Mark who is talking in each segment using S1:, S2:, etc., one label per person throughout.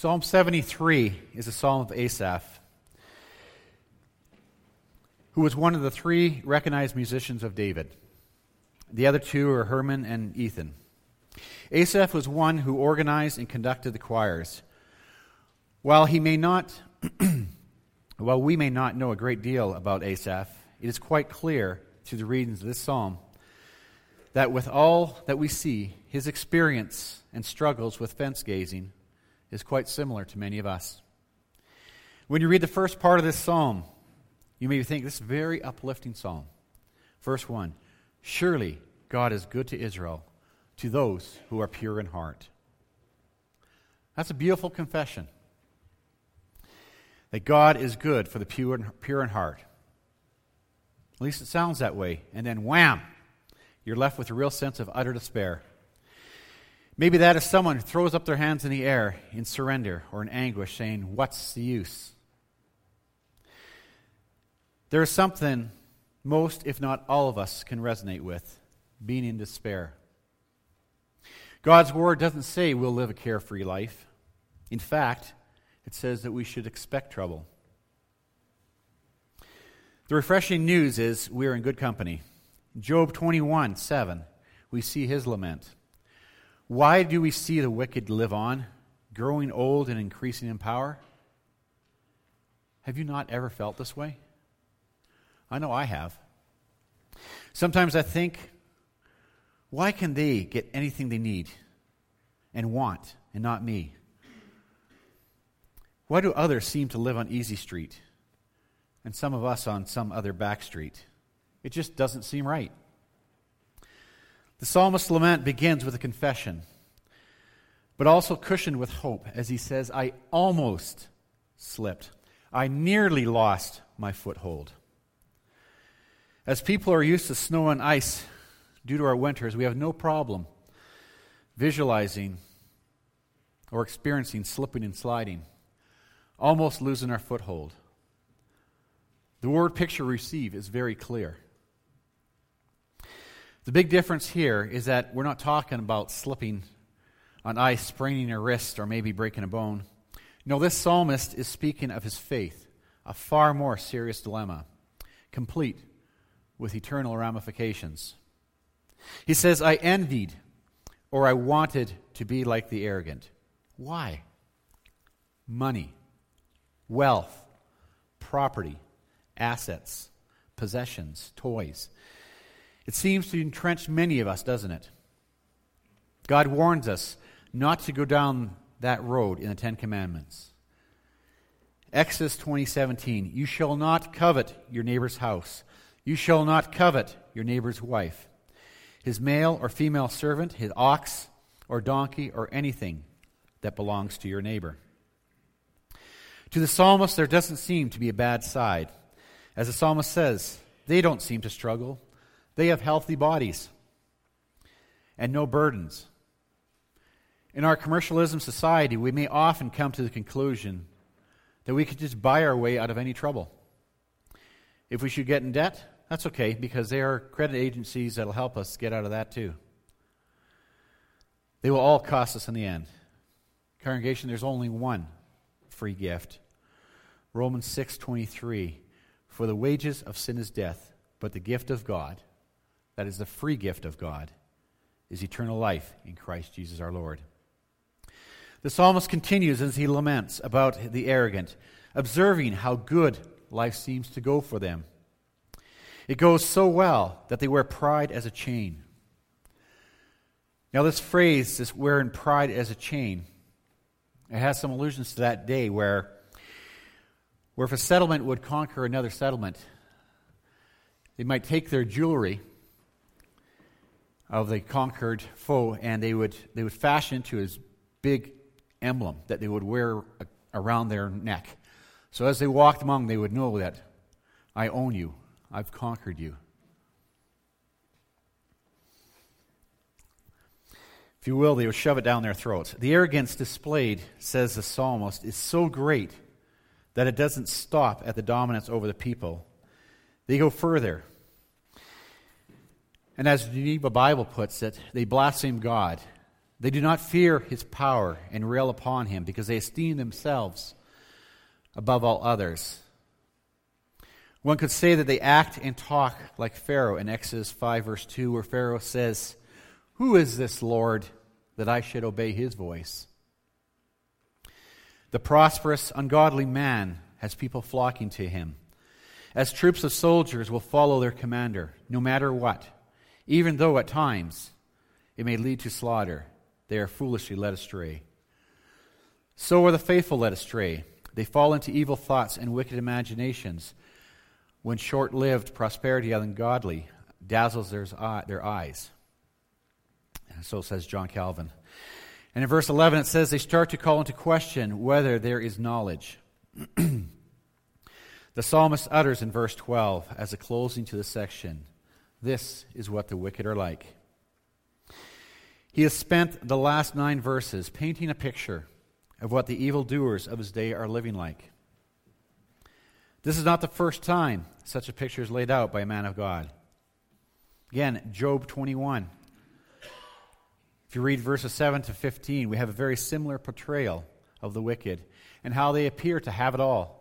S1: Psalm 73 is a psalm of Asaph, who was one of the three recognized musicians of David. The other two are Heman and Ethan. Asaph was one who organized and conducted the choirs. While he may not, while we may not know a great deal about Asaph, it is quite clear through the readings of this psalm that with all that we see, his experience and struggles with fence gazing is quite similar to many of us. When you read the first part of this psalm, you may think this is a very uplifting psalm. Verse 1 Surely God is good to Israel, to those who are pure in heart. That's a beautiful confession. That God is good for the pure, pure in heart. At least it sounds that way. And then wham, you're left with a real sense of utter despair. Maybe that is someone who throws up their hands in the air in surrender or in anguish, saying, What's the use? There is something most, if not all of us, can resonate with being in despair. God's Word doesn't say we'll live a carefree life. In fact, it says that we should expect trouble. The refreshing news is we're in good company. Job 21 7, we see his lament. Why do we see the wicked live on, growing old and increasing in power? Have you not ever felt this way? I know I have. Sometimes I think, why can they get anything they need and want and not me? Why do others seem to live on easy street and some of us on some other back street? It just doesn't seem right. The psalmist's lament begins with a confession, but also cushioned with hope as he says, I almost slipped. I nearly lost my foothold. As people are used to snow and ice due to our winters, we have no problem visualizing or experiencing slipping and sliding, almost losing our foothold. The word picture receive is very clear. The big difference here is that we're not talking about slipping on ice, spraining a wrist, or maybe breaking a bone. No, this psalmist is speaking of his faith, a far more serious dilemma, complete with eternal ramifications. He says, I envied or I wanted to be like the arrogant. Why? Money, wealth, property, assets, possessions, toys. It seems to entrench many of us, doesn't it? God warns us not to go down that road in the Ten Commandments. Exodus 20:17 You shall not covet your neighbor's house you shall not covet your neighbor's wife, his male or female servant, his ox or donkey, or anything that belongs to your neighbor. To the psalmist, there doesn't seem to be a bad side. As the psalmist says, they don't seem to struggle. They have healthy bodies and no burdens. In our commercialism society, we may often come to the conclusion that we could just buy our way out of any trouble. If we should get in debt, that's okay because there are credit agencies that'll help us get out of that too. They will all cost us in the end. Congregation, there's only one free gift. Romans 6:23 For the wages of sin is death, but the gift of God, that is the free gift of God, is eternal life in Christ Jesus our Lord. The psalmist continues as he laments about the arrogant, observing how good life seems to go for them. It goes so well that they wear pride as a chain. Now, this phrase, this wearing pride as a chain, it has some allusions to that day where, where if a settlement would conquer another settlement, they might take their jewelry of the conquered foe and they would, they would fashion into his big emblem that they would wear uh, around their neck. So as they walked among, they would know that I own you. I've conquered you. If you will, they would shove it down their throats. The arrogance displayed, says the psalmist, is so great that it doesn't stop at the dominance over the people. They go further. And as the Geneva Bible puts it, they blaspheme God. They do not fear his power and rail upon him because they esteem themselves above all others. One could say that they act and talk like Pharaoh in Exodus 5, verse 2, where Pharaoh says, Who is this Lord that I should obey his voice? The prosperous, ungodly man has people flocking to him, as troops of soldiers will follow their commander, no matter what, even though at times it may lead to slaughter. They are foolishly led astray. So are the faithful led astray. They fall into evil thoughts and wicked imaginations when short lived prosperity ungodly dazzles their, eyes. And so says John Calvin. And in verse 11 it says they start to call into question whether there is knowledge. the psalmist utters in verse 12 as a closing to the section This is what the wicked are like. He has spent the last nine verses painting a picture of what the evildoers of his day are living like. This is not the first time such a picture is laid out by a man of God. Again, Job 21. If you read verses 7 to 15, we have a very similar portrayal of the wicked and how they appear to have it all.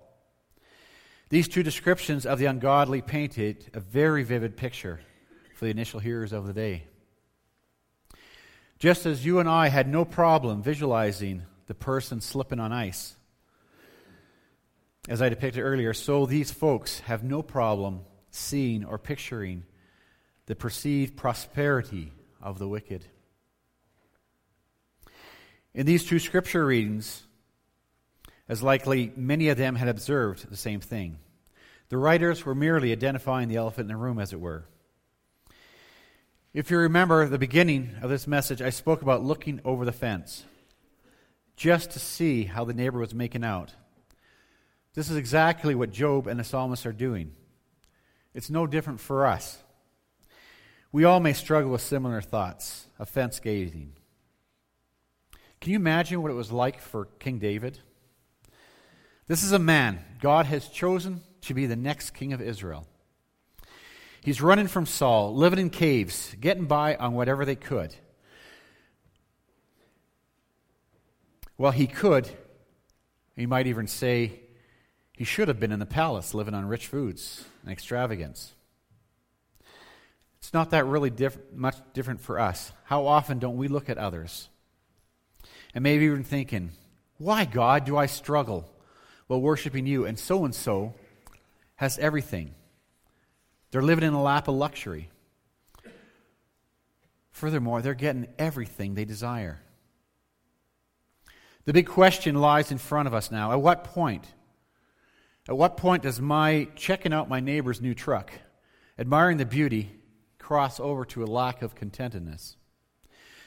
S1: These two descriptions of the ungodly painted a very vivid picture for the initial hearers of the day. Just as you and I had no problem visualizing the person slipping on ice, as I depicted earlier, so these folks have no problem seeing or picturing the perceived prosperity of the wicked. In these two scripture readings, as likely many of them had observed the same thing, the writers were merely identifying the elephant in the room, as it were. If you remember the beginning of this message, I spoke about looking over the fence just to see how the neighbor was making out. This is exactly what Job and the psalmist are doing. It's no different for us. We all may struggle with similar thoughts of fence gazing. Can you imagine what it was like for King David? This is a man God has chosen to be the next king of Israel. He's running from Saul, living in caves, getting by on whatever they could. Well, he could. You might even say he should have been in the palace, living on rich foods and extravagance. It's not that really diff- much different for us. How often don't we look at others? And maybe even thinking, why, God, do I struggle while worshiping you? And so and so has everything. They're living in a lap of luxury. Furthermore, they're getting everything they desire. The big question lies in front of us now. At what point? At what point does my checking out my neighbor's new truck, admiring the beauty, cross over to a lack of contentedness?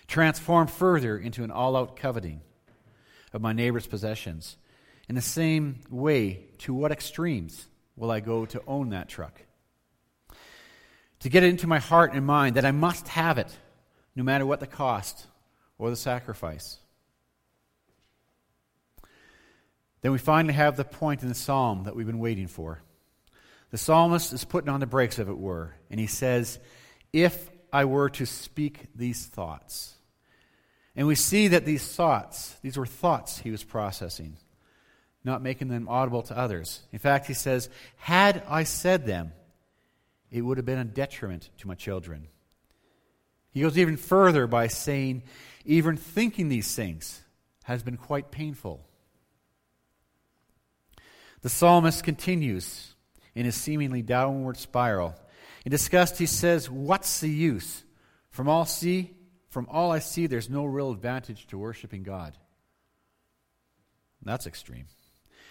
S1: Transform further into an all out coveting of my neighbor's possessions? In the same way, to what extremes will I go to own that truck? To get it into my heart and mind that I must have it, no matter what the cost or the sacrifice. Then we finally have the point in the psalm that we've been waiting for. The psalmist is putting on the brakes, if it were, and he says, If I were to speak these thoughts. And we see that these thoughts, these were thoughts he was processing, not making them audible to others. In fact, he says, Had I said them, it would have been a detriment to my children. He goes even further by saying, even thinking these things has been quite painful. The psalmist continues in his seemingly downward spiral. In disgust, he says, What's the use? From all see, from all I see, there's no real advantage to worshiping God. That's extreme.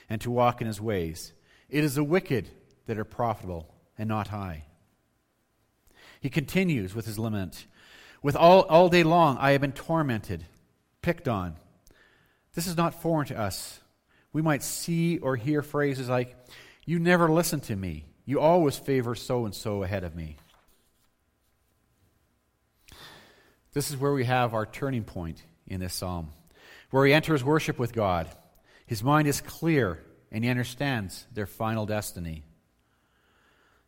S1: And to walk in his ways. It is the wicked that are profitable and not high. He continues with his lament. With all, all day long I have been tormented, picked on. This is not foreign to us. We might see or hear phrases like, You never listen to me. You always favor so and so ahead of me. This is where we have our turning point in this psalm, where he enters worship with God. His mind is clear and he understands their final destiny.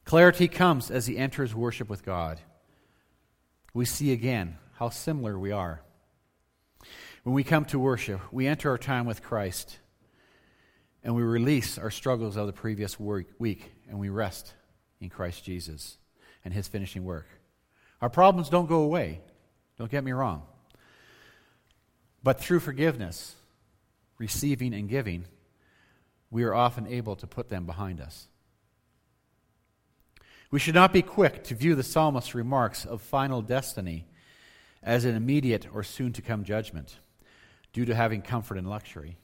S1: Clarity comes as he enters worship with God. We see again how similar we are. When we come to worship, we enter our time with Christ and we release our struggles of the previous week and we rest in Christ Jesus and his finishing work. Our problems don't go away, don't get me wrong. But through forgiveness, receiving and giving, we are often able to put them behind us. We should not be quick to view the psalmist's remarks of final destiny as an immediate or soon to come judgment due to having comfort and luxury,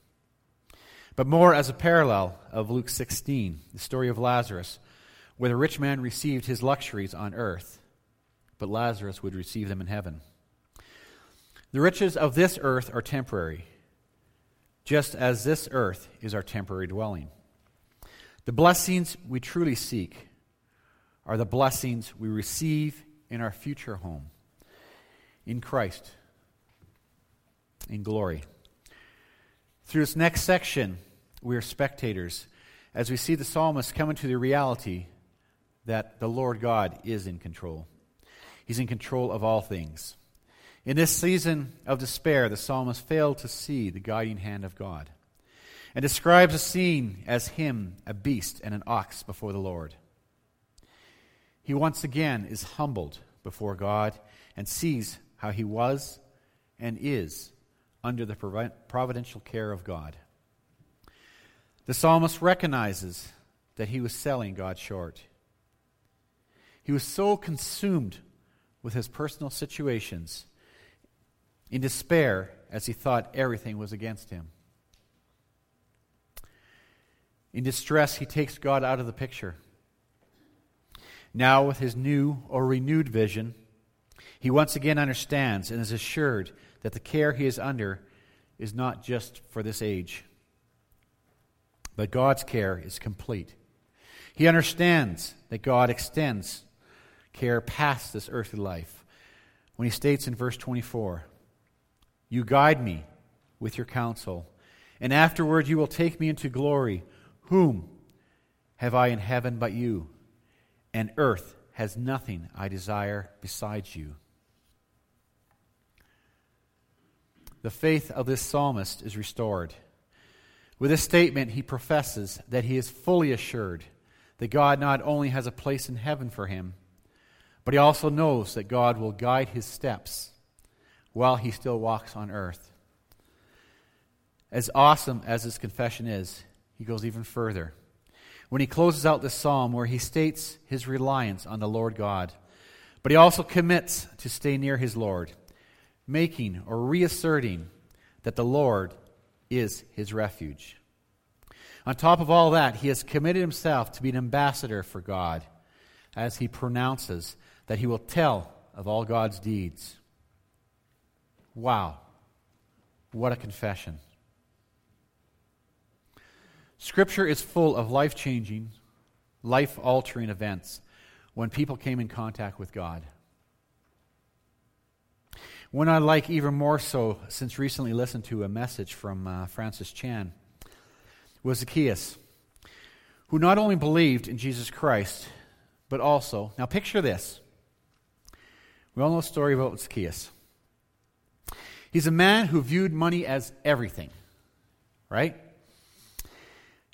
S1: but more as a parallel of Luke 16, the story of Lazarus, where the rich man received his luxuries on earth, but Lazarus would receive them in heaven. The riches of this earth are temporary, just as this earth is our temporary dwelling. The blessings we truly seek are the blessings we receive in our future home, in Christ, in glory. Through this next section, we are spectators as we see the psalmist come into the reality that the Lord God is in control. He's in control of all things. In this season of despair, the psalmist failed to see the guiding hand of God and describes a scene as him, a beast, and an ox before the Lord. He once again is humbled before God and sees how he was and is under the providential care of God. The psalmist recognizes that he was selling God short. He was so consumed with his personal situations in despair as he thought everything was against him. In distress, he takes God out of the picture. Now, with his new or renewed vision, he once again understands and is assured that the care he is under is not just for this age, but God's care is complete. He understands that God extends care past this earthly life when he states in verse 24, You guide me with your counsel, and afterward you will take me into glory. Whom have I in heaven but you? And earth has nothing I desire besides you. The faith of this psalmist is restored. With this statement, he professes that he is fully assured that God not only has a place in heaven for him, but he also knows that God will guide his steps while he still walks on earth. As awesome as this confession is, he goes even further. When he closes out this psalm where he states his reliance on the Lord God, but he also commits to stay near his Lord making or reasserting that the Lord is his refuge. On top of all that, he has committed himself to be an ambassador for God as he pronounces that he will tell of all God's deeds. Wow. What a confession. Scripture is full of life changing, life altering events when people came in contact with God. One I like even more so, since recently listened to a message from uh, Francis Chan, was Zacchaeus, who not only believed in Jesus Christ, but also, now picture this. We all know a story about Zacchaeus. He's a man who viewed money as everything, right?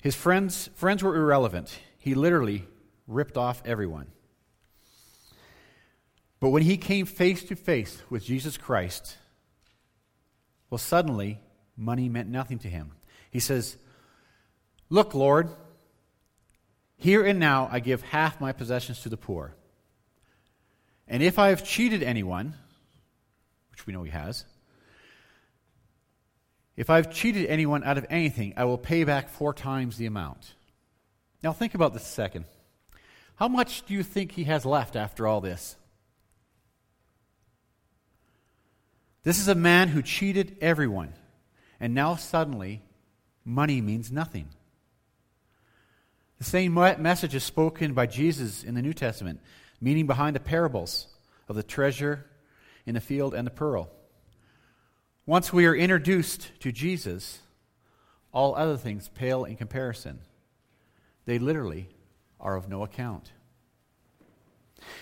S1: His friends, friends were irrelevant. He literally ripped off everyone. But when he came face to face with Jesus Christ, well, suddenly money meant nothing to him. He says, Look, Lord, here and now I give half my possessions to the poor. And if I have cheated anyone, which we know he has, if I've cheated anyone out of anything, I will pay back four times the amount. Now think about this a second. How much do you think he has left after all this? This is a man who cheated everyone, and now suddenly money means nothing. The same message is spoken by Jesus in the New Testament, meaning behind the parables of the treasure in the field and the pearl. Once we are introduced to Jesus, all other things pale in comparison. They literally are of no account.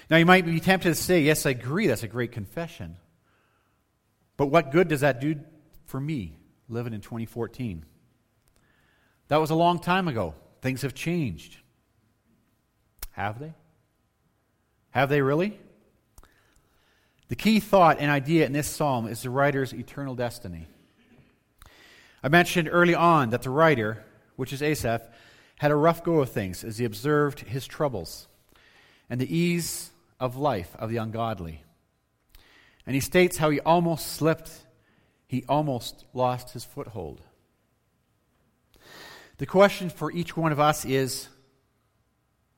S1: Now, you might be tempted to say, Yes, I agree, that's a great confession. But what good does that do for me living in 2014. That was a long time ago. Things have changed. Have they? Have they really? The key thought and idea in this psalm is the writer's eternal destiny. I mentioned early on that the writer, which is Asaph, had a rough go of things as he observed his troubles and the ease of life of the ungodly. And he states how he almost slipped, he almost lost his foothold. The question for each one of us is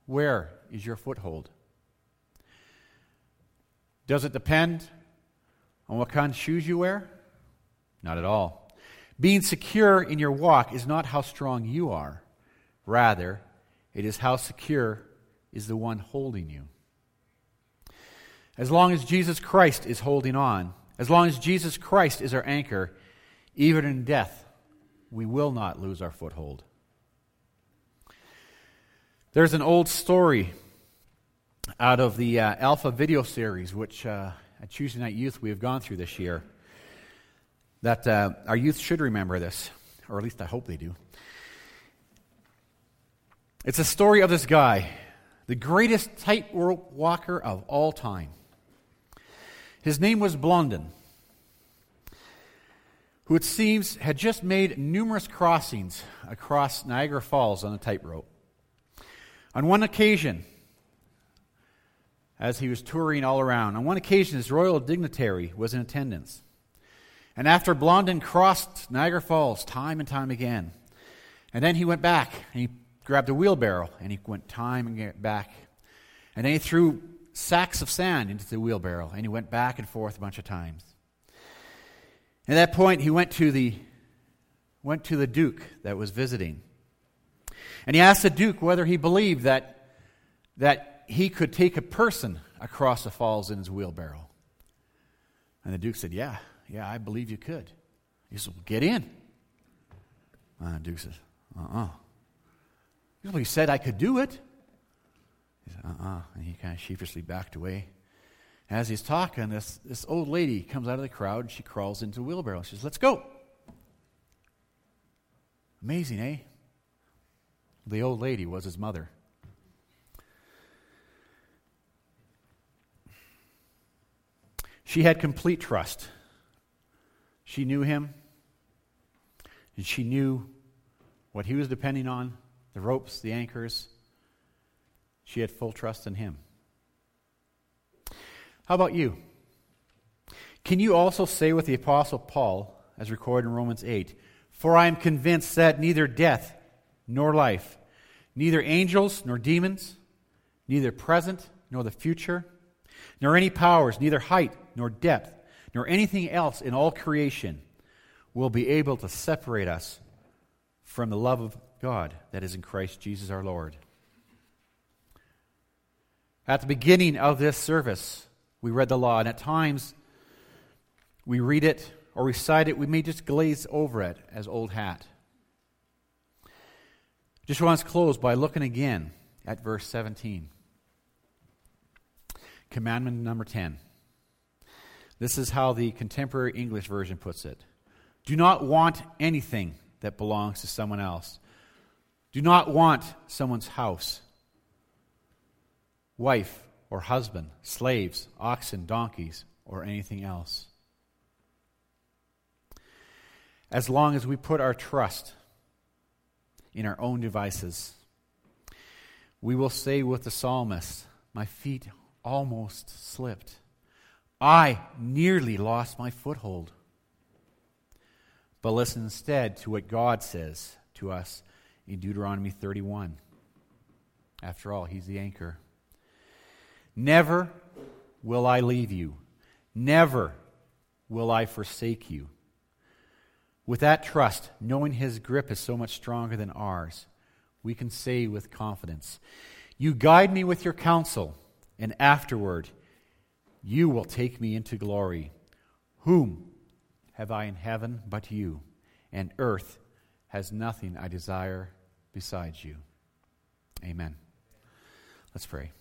S1: where is your foothold? Does it depend on what kind of shoes you wear? Not at all. Being secure in your walk is not how strong you are. Rather, it is how secure is the one holding you. As long as Jesus Christ is holding on, as long as Jesus Christ is our anchor, even in death, we will not lose our foothold. There's an old story out of the uh, Alpha video series, which uh, at Tuesday Night Youth we have gone through this year, that uh, our youth should remember this, or at least I hope they do. It's a story of this guy, the greatest tightrope walker of all time. His name was Blondin, who it seems had just made numerous crossings across Niagara Falls on a tightrope. On one occasion, as he was touring all around. On one occasion, his royal dignitary was in attendance. And after Blondin crossed Niagara Falls time and time again, and then he went back and he grabbed a wheelbarrow and he went time and back. And then he threw sacks of sand into the wheelbarrow and he went back and forth a bunch of times. At that point, he went to the, went to the Duke that was visiting. And he asked the Duke whether he believed that, that he could take a person across the falls in his wheelbarrow. And the Duke said, Yeah, yeah, I believe you could. He said, well, Get in. And the Duke says, Uh uh-uh. uh he said I could do it. He said, Uh uh-uh. uh And he kind of sheepishly backed away. As he's talking, this, this old lady comes out of the crowd and she crawls into the wheelbarrow. She says, Let's go. Amazing, eh? The old lady was his mother. She had complete trust. She knew him, and she knew what he was depending on the ropes, the anchors. She had full trust in him. How about you? Can you also say with the Apostle Paul, as recorded in Romans 8, For I am convinced that neither death nor life, neither angels nor demons, neither present nor the future, nor any powers, neither height nor depth, nor anything else in all creation will be able to separate us from the love of God that is in Christ Jesus our Lord. At the beginning of this service, we read the law, and at times we read it or recite it, we may just glaze over it as old hat. Just want to close by looking again at verse 17. Commandment number 10. This is how the contemporary English version puts it Do not want anything that belongs to someone else. Do not want someone's house, wife or husband, slaves, oxen, donkeys, or anything else. As long as we put our trust in our own devices, we will say with the psalmist, My feet almost slipped. I nearly lost my foothold. But listen instead to what God says to us in Deuteronomy 31. After all, He's the anchor. Never will I leave you. Never will I forsake you. With that trust, knowing His grip is so much stronger than ours, we can say with confidence, You guide me with your counsel, and afterward, you will take me into glory. Whom have I in heaven but you? And earth has nothing I desire besides you. Amen. Let's pray.